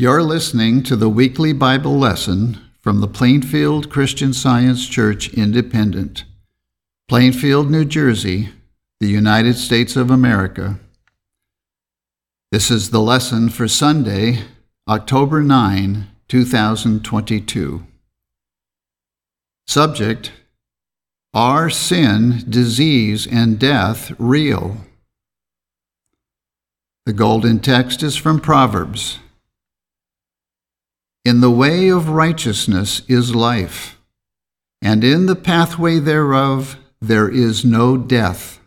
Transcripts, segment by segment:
You're listening to the weekly Bible lesson from the Plainfield Christian Science Church Independent, Plainfield, New Jersey, the United States of America. This is the lesson for Sunday, October 9, 2022. Subject Are sin, disease, and death real? The golden text is from Proverbs. In the way of righteousness is life, and in the pathway thereof there is no death.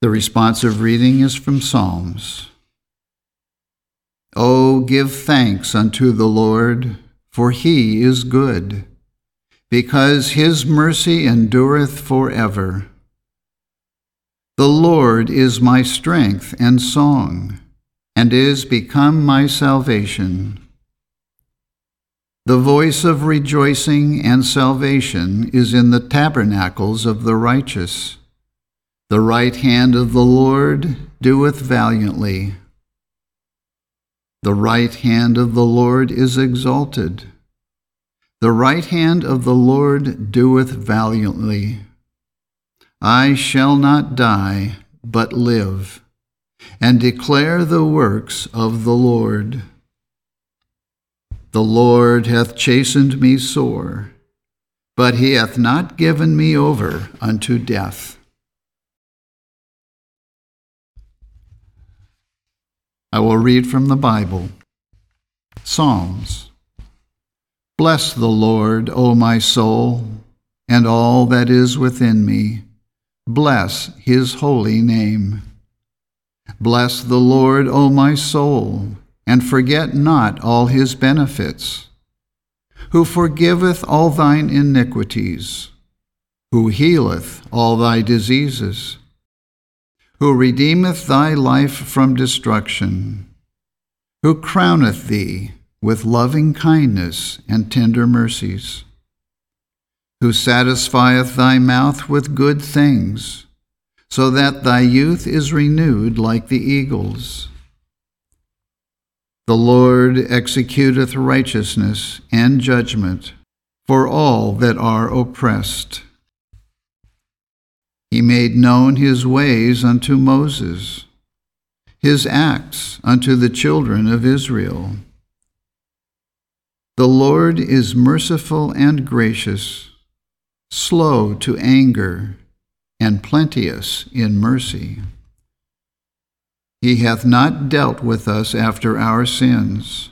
The responsive reading is from Psalms. Oh, give thanks unto the Lord, for he is good, because his mercy endureth forever. The Lord is my strength and song and is become my salvation. The voice of rejoicing and salvation is in the tabernacles of the righteous. The right hand of the Lord doeth valiantly. The right hand of the Lord is exalted. The right hand of the Lord doeth valiantly. I shall not die, but live and declare the works of the Lord. The Lord hath chastened me sore, but he hath not given me over unto death. I will read from the Bible. Psalms. Bless the Lord, O my soul, and all that is within me. Bless his holy name. Bless the Lord, O my soul, and forget not all his benefits, who forgiveth all thine iniquities, who healeth all thy diseases, who redeemeth thy life from destruction, who crowneth thee with loving kindness and tender mercies, who satisfieth thy mouth with good things so that thy youth is renewed like the eagles. The Lord executeth righteousness and judgment for all that are oppressed. He made known his ways unto Moses, his acts unto the children of Israel. The Lord is merciful and gracious, slow to anger and plenteous in mercy. He hath not dealt with us after our sins,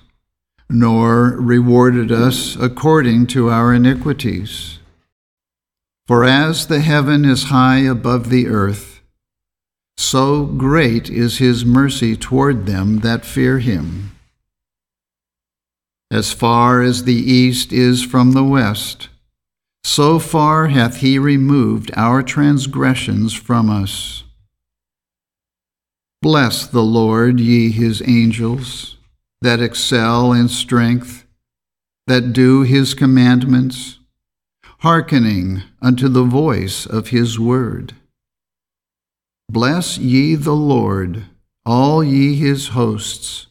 nor rewarded us according to our iniquities. For as the heaven is high above the earth, so great is his mercy toward them that fear him. As far as the east is from the west, so far hath he removed our transgressions from us. Bless the Lord, ye his angels, that excel in strength, that do his commandments, hearkening unto the voice of his word. Bless ye the Lord, all ye his hosts,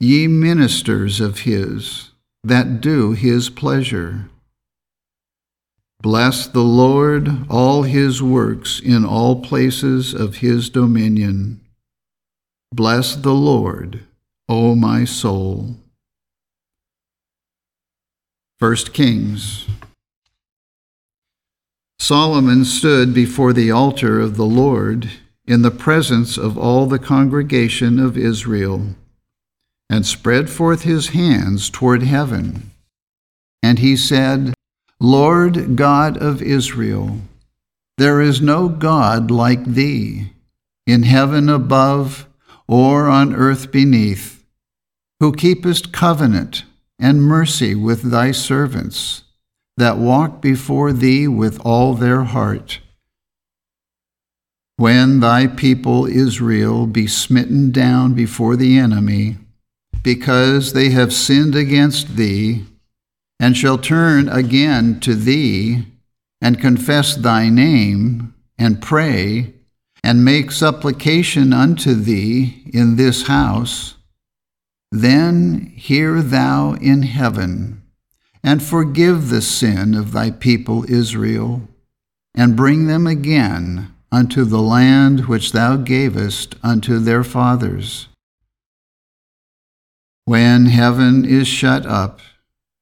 ye ministers of his, that do his pleasure. Bless the Lord, all his works in all places of his dominion. Bless the Lord, O my soul. 1 Kings Solomon stood before the altar of the Lord in the presence of all the congregation of Israel, and spread forth his hands toward heaven. And he said, Lord God of Israel, there is no God like thee, in heaven above or on earth beneath, who keepest covenant and mercy with thy servants that walk before thee with all their heart. When thy people Israel be smitten down before the enemy, because they have sinned against thee, and shall turn again to thee, and confess thy name, and pray, and make supplication unto thee in this house, then hear thou in heaven, and forgive the sin of thy people Israel, and bring them again unto the land which thou gavest unto their fathers. When heaven is shut up,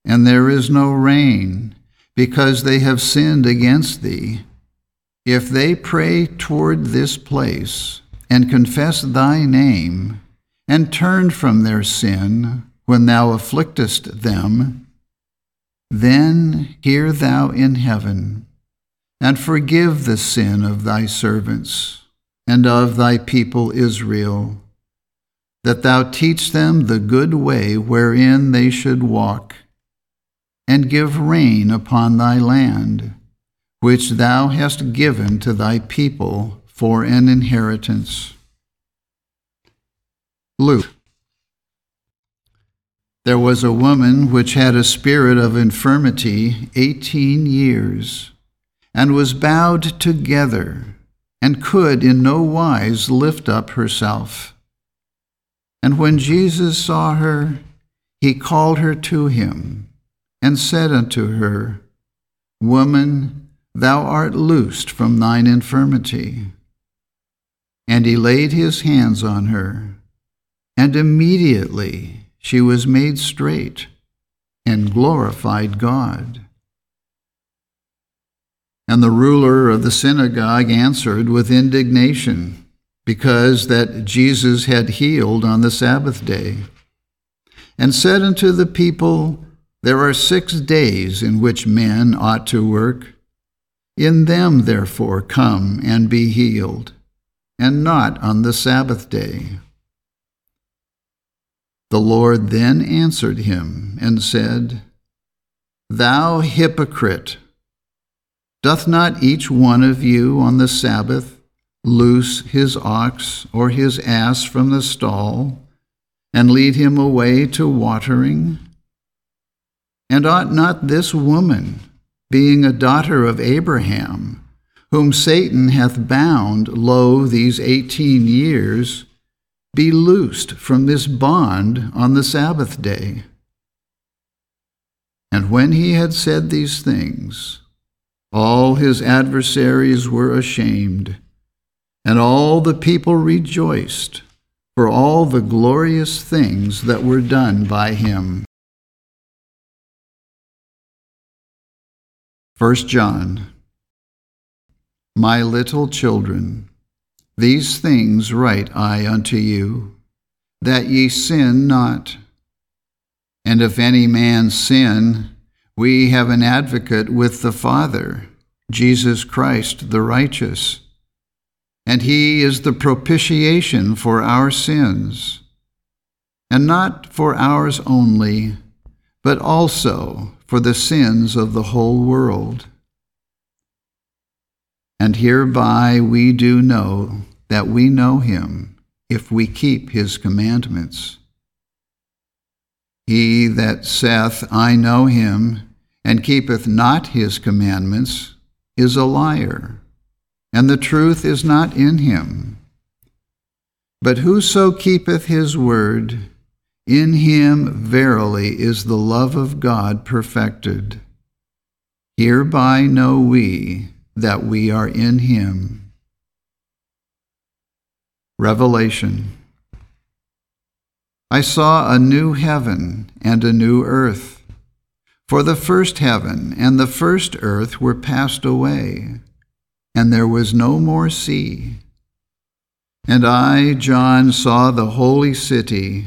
and there is no rain, because they have sinned against thee, if they pray toward this place, and confess thy name, and turn from their sin when thou afflictest them, then hear thou in heaven, and forgive the sin of thy servants and of thy people Israel, that thou teach them the good way wherein they should walk, and give rain upon thy land, which thou hast given to thy people for an inheritance. Luke. There was a woman which had a spirit of infirmity eighteen years, and was bowed together, and could in no wise lift up herself. And when Jesus saw her, he called her to him, and said unto her, Woman, thou art loosed from thine infirmity. And he laid his hands on her and immediately she was made straight and glorified God. And the ruler of the synagogue answered with indignation, because that Jesus had healed on the Sabbath day, and said unto the people, There are six days in which men ought to work. In them, therefore, come and be healed, and not on the Sabbath day. The Lord then answered him and said, Thou hypocrite, doth not each one of you on the Sabbath loose his ox or his ass from the stall and lead him away to watering? And ought not this woman, being a daughter of Abraham, whom Satan hath bound, lo, these eighteen years, be loosed from this bond on the Sabbath day. And when he had said these things, all his adversaries were ashamed, and all the people rejoiced for all the glorious things that were done by him. 1 John My little children, these things write I unto you, that ye sin not. And if any man sin, we have an advocate with the Father, Jesus Christ the righteous. And he is the propitiation for our sins, and not for ours only, but also for the sins of the whole world. And hereby we do know that we know him if we keep his commandments. He that saith, I know him, and keepeth not his commandments, is a liar, and the truth is not in him. But whoso keepeth his word, in him verily is the love of God perfected. Hereby know we that we are in him. Revelation I saw a new heaven and a new earth. For the first heaven and the first earth were passed away, and there was no more sea. And I, John, saw the holy city,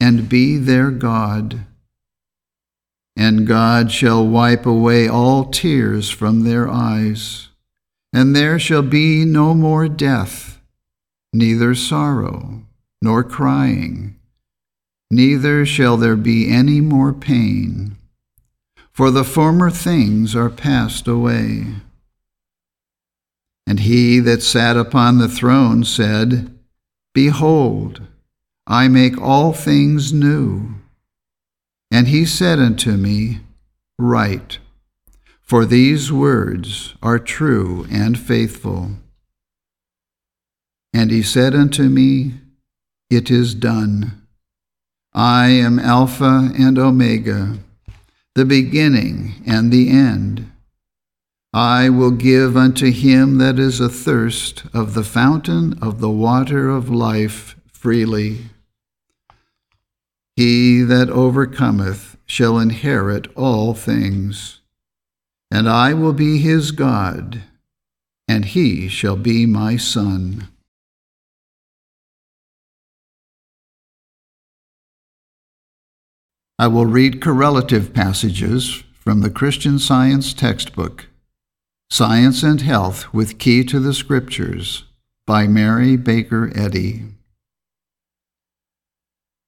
and be their God. And God shall wipe away all tears from their eyes and there shall be no more death, neither sorrow, nor crying, neither shall there be any more pain, for the former things are passed away. And he that sat upon the throne said, Behold, I make all things new. And he said unto me, Write, for these words are true and faithful. And he said unto me, It is done. I am Alpha and Omega, the beginning and the end. I will give unto him that is athirst of the fountain of the water of life freely. He that overcometh shall inherit all things, and I will be his God, and he shall be my son. I will read correlative passages from the Christian Science textbook, Science and Health with Key to the Scriptures, by Mary Baker Eddy.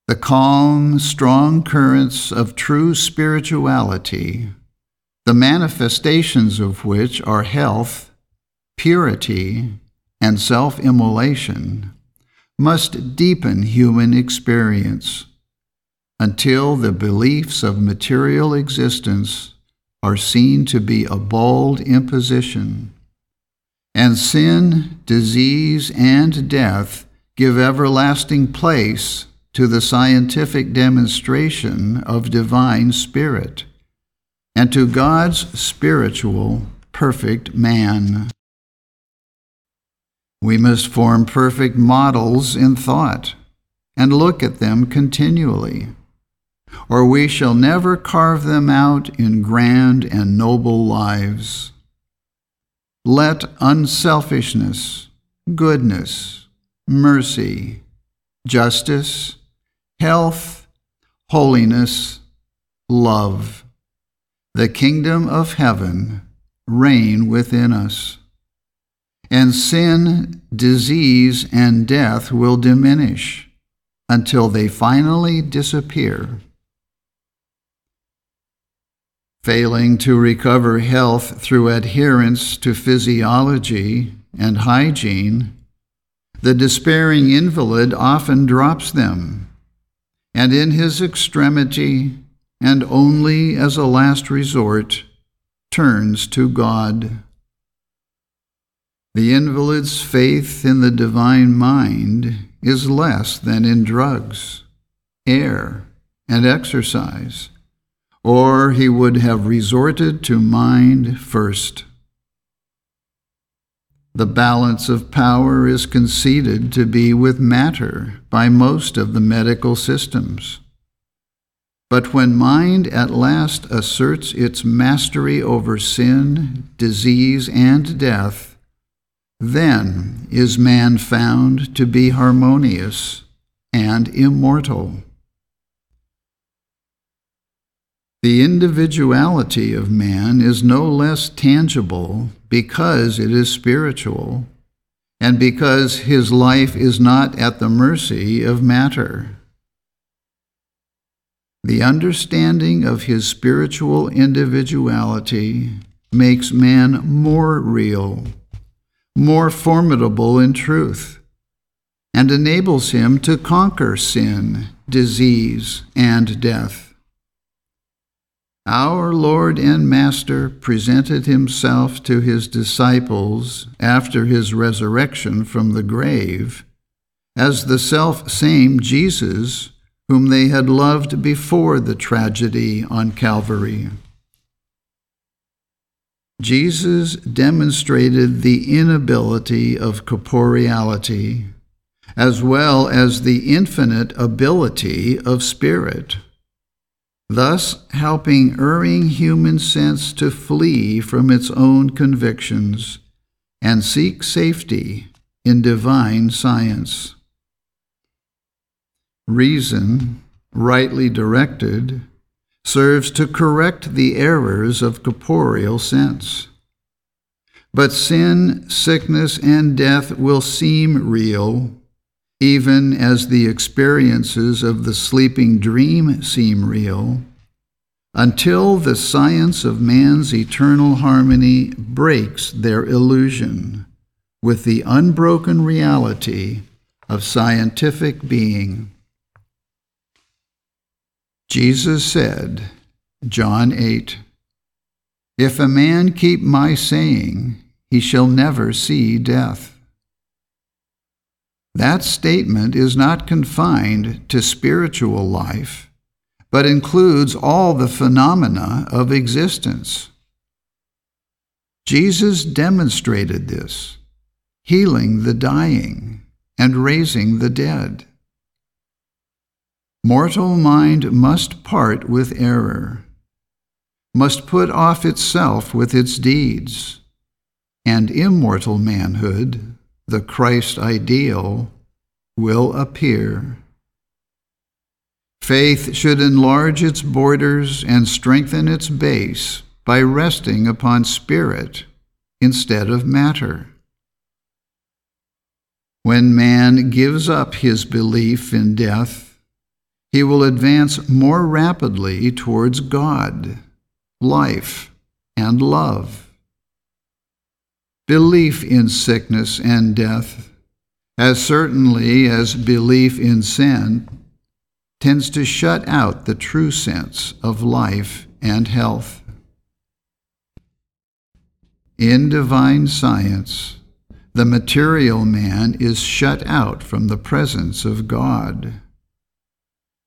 The calm, strong currents of true spirituality, the manifestations of which are health, purity, and self immolation, must deepen human experience until the beliefs of material existence are seen to be a bald imposition, and sin, disease, and death give everlasting place to the scientific demonstration of divine spirit and to God's spiritual, perfect man. We must form perfect models in thought and look at them continually or we shall never carve them out in grand and noble lives. Let unselfishness, goodness, mercy, justice, health, holiness, love, the kingdom of heaven reign within us. And sin, disease, and death will diminish until they finally disappear. Failing to recover health through adherence to physiology and hygiene, the despairing invalid often drops them, and in his extremity, and only as a last resort, turns to God. The invalid's faith in the divine mind is less than in drugs, air, and exercise or he would have resorted to mind first. The balance of power is conceded to be with matter by most of the medical systems. But when mind at last asserts its mastery over sin, disease, and death, then is man found to be harmonious and immortal. The individuality of man is no less tangible because it is spiritual and because his life is not at the mercy of matter. The understanding of his spiritual individuality makes man more real, more formidable in truth, and enables him to conquer sin, disease, and death. Our Lord and Master presented himself to his disciples after his resurrection from the grave as the self same Jesus whom they had loved before the tragedy on Calvary. Jesus demonstrated the inability of corporeality as well as the infinite ability of spirit thus helping erring human sense to flee from its own convictions and seek safety in divine science. Reason, rightly directed, serves to correct the errors of corporeal sense. But sin, sickness, and death will seem real Even as the experiences of the sleeping dream seem real, until the science of man's eternal harmony breaks their illusion with the unbroken reality of scientific being. Jesus said, John 8, If a man keep my saying, he shall never see death. That statement is not confined to spiritual life, but includes all the phenomena of existence. Jesus demonstrated this, healing the dying and raising the dead. Mortal mind must part with error, must put off itself with its deeds, and immortal manhood, the Christ ideal, will appear. Faith should enlarge its borders and strengthen its base by resting upon spirit instead of matter. When man gives up his belief in death, he will advance more rapidly towards God, life, and love. Belief in sickness and death, as certainly as belief in sin, tends to shut out the true sense of life and health. In divine science, the material man is shut out from the presence of God.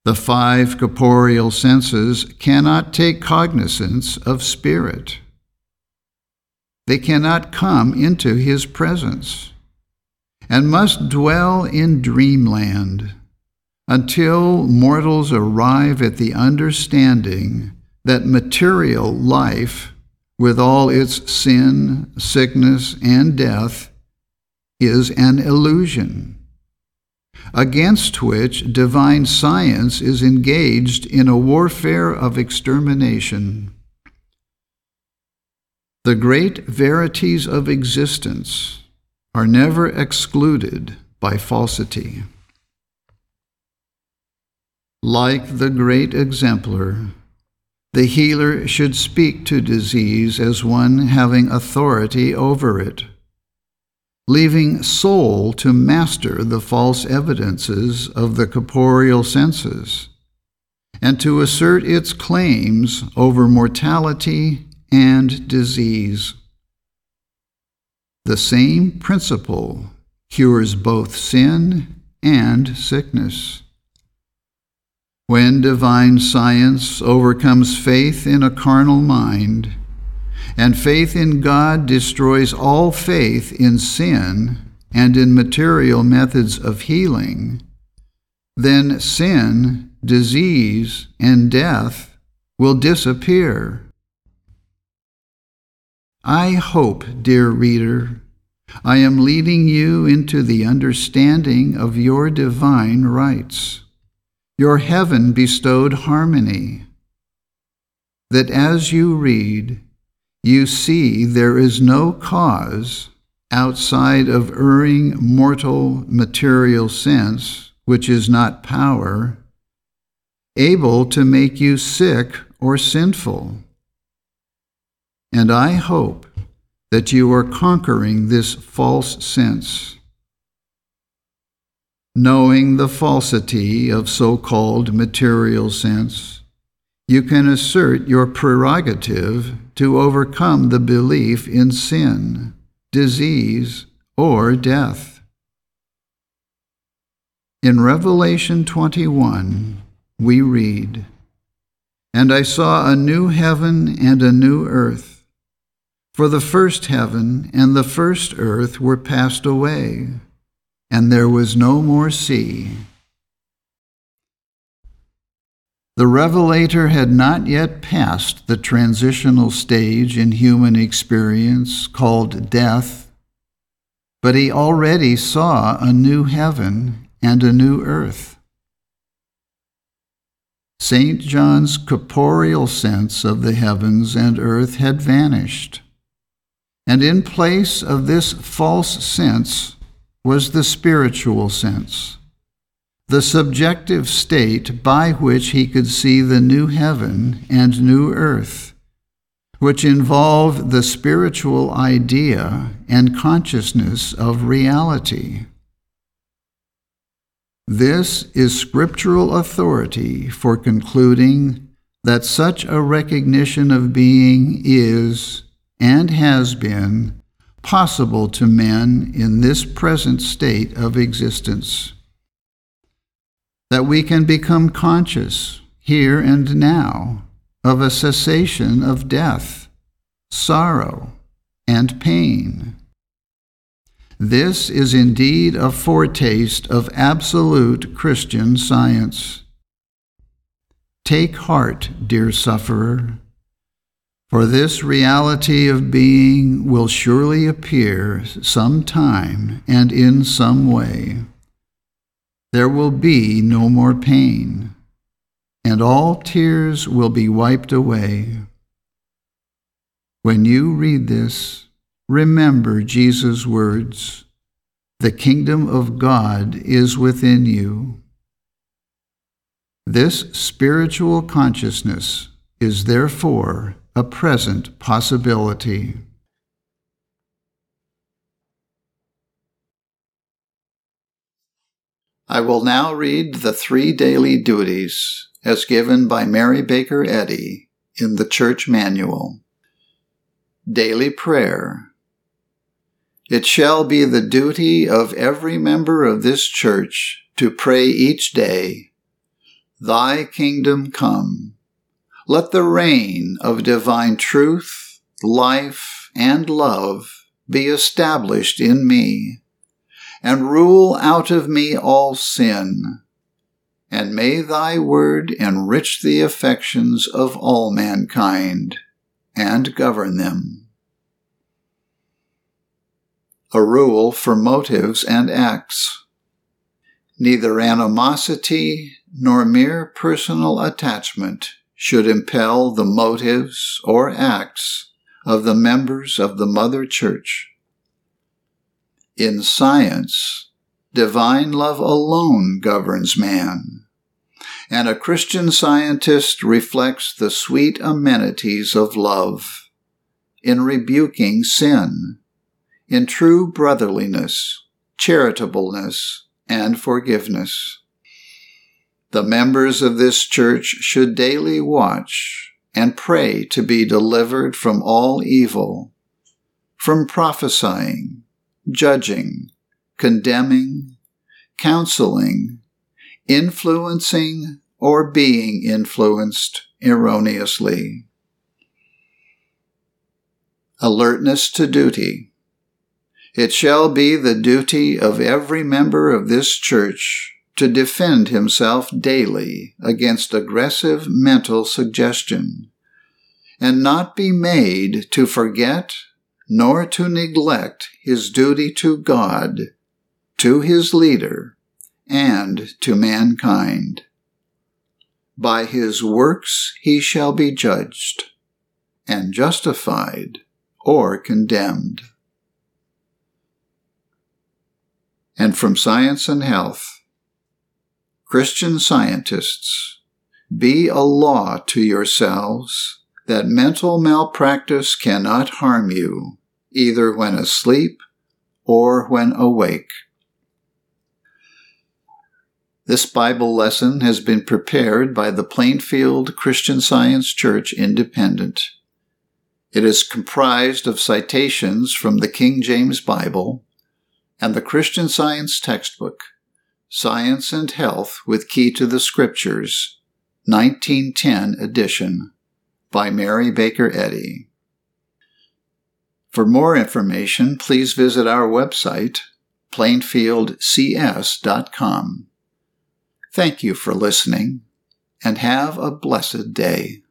The five corporeal senses cannot take cognizance of spirit. They cannot come into his presence and must dwell in dreamland until mortals arrive at the understanding that material life, with all its sin, sickness, and death, is an illusion, against which divine science is engaged in a warfare of extermination. The great verities of existence are never excluded by falsity. Like the great exemplar, the healer should speak to disease as one having authority over it leaving soul to master the false evidences of the corporeal senses, and to assert its claims over mortality and disease. The same principle cures both sin and sickness. When divine science overcomes faith in a carnal mind, and faith in God destroys all faith in sin and in material methods of healing, then sin, disease, and death will disappear. I hope, dear reader, I am leading you into the understanding of your divine rights, your heaven bestowed harmony, that as you read, you see there is no cause outside of erring mortal material sense, which is not power, able to make you sick or sinful. And I hope that you are conquering this false sense. Knowing the falsity of so called material sense, you can assert your prerogative to overcome the belief in sin, disease, or death. In Revelation 21, we read, And I saw a new heaven and a new earth, for the first heaven and the first earth were passed away, and there was no more sea. The Revelator had not yet passed the transitional stage in human experience called death, but he already saw a new heaven and a new earth. St. John's corporeal sense of the heavens and earth had vanished, and in place of this false sense was the spiritual sense the subjective state by which he could see the new heaven and new earth, which involve the spiritual idea and consciousness of reality. This is scriptural authority for concluding that such a recognition of being is and has been possible to men in this present state of existence. That we can become conscious here and now of a cessation of death, sorrow, and pain. This is indeed a foretaste of absolute Christian science. Take heart, dear sufferer, for this reality of being will surely appear some time and in some way. There will be no more pain, and all tears will be wiped away. When you read this, remember Jesus' words The kingdom of God is within you. This spiritual consciousness is therefore a present possibility. I will now read the three daily duties as given by Mary Baker Eddy in the Church Manual. Daily Prayer. It shall be the duty of every member of this church to pray each day, Thy kingdom come. Let the reign of divine truth, life, and love be established in me, and rule out of me all sin. And may thy word enrich the affections of all mankind and govern them. A rule for motives and acts. Neither animosity nor mere personal attachment should impel the motives or acts of the members of the Mother Church. In science, divine love alone governs man, and a Christian scientist reflects the sweet amenities of love in rebuking sin, in true brotherliness, charitableness, and forgiveness. The members of this church should daily watch and pray to be delivered from all evil, from prophesying, judging, condemning, counseling, influencing, or being influenced erroneously. Alertness to duty. It shall be the duty of every member of this church to defend himself daily against aggressive mental suggestion, and not be made to forget nor to neglect his duty to God, to his leader, and to mankind. By his works he shall be judged, and justified or condemned. And from Science and Health, Christian scientists, be a law to yourselves that mental malpractice cannot harm you, either when asleep or when awake. This Bible lesson has been prepared by the Plainfield Christian Science Church Independent. It is comprised of citations from the King James Bible and the Christian Science textbook Science and Health with Key to the Scriptures, 1910 edition, by Mary Baker Eddy. For more information, please visit our website, plainfieldcs.com. Thank you for listening, and have a blessed day.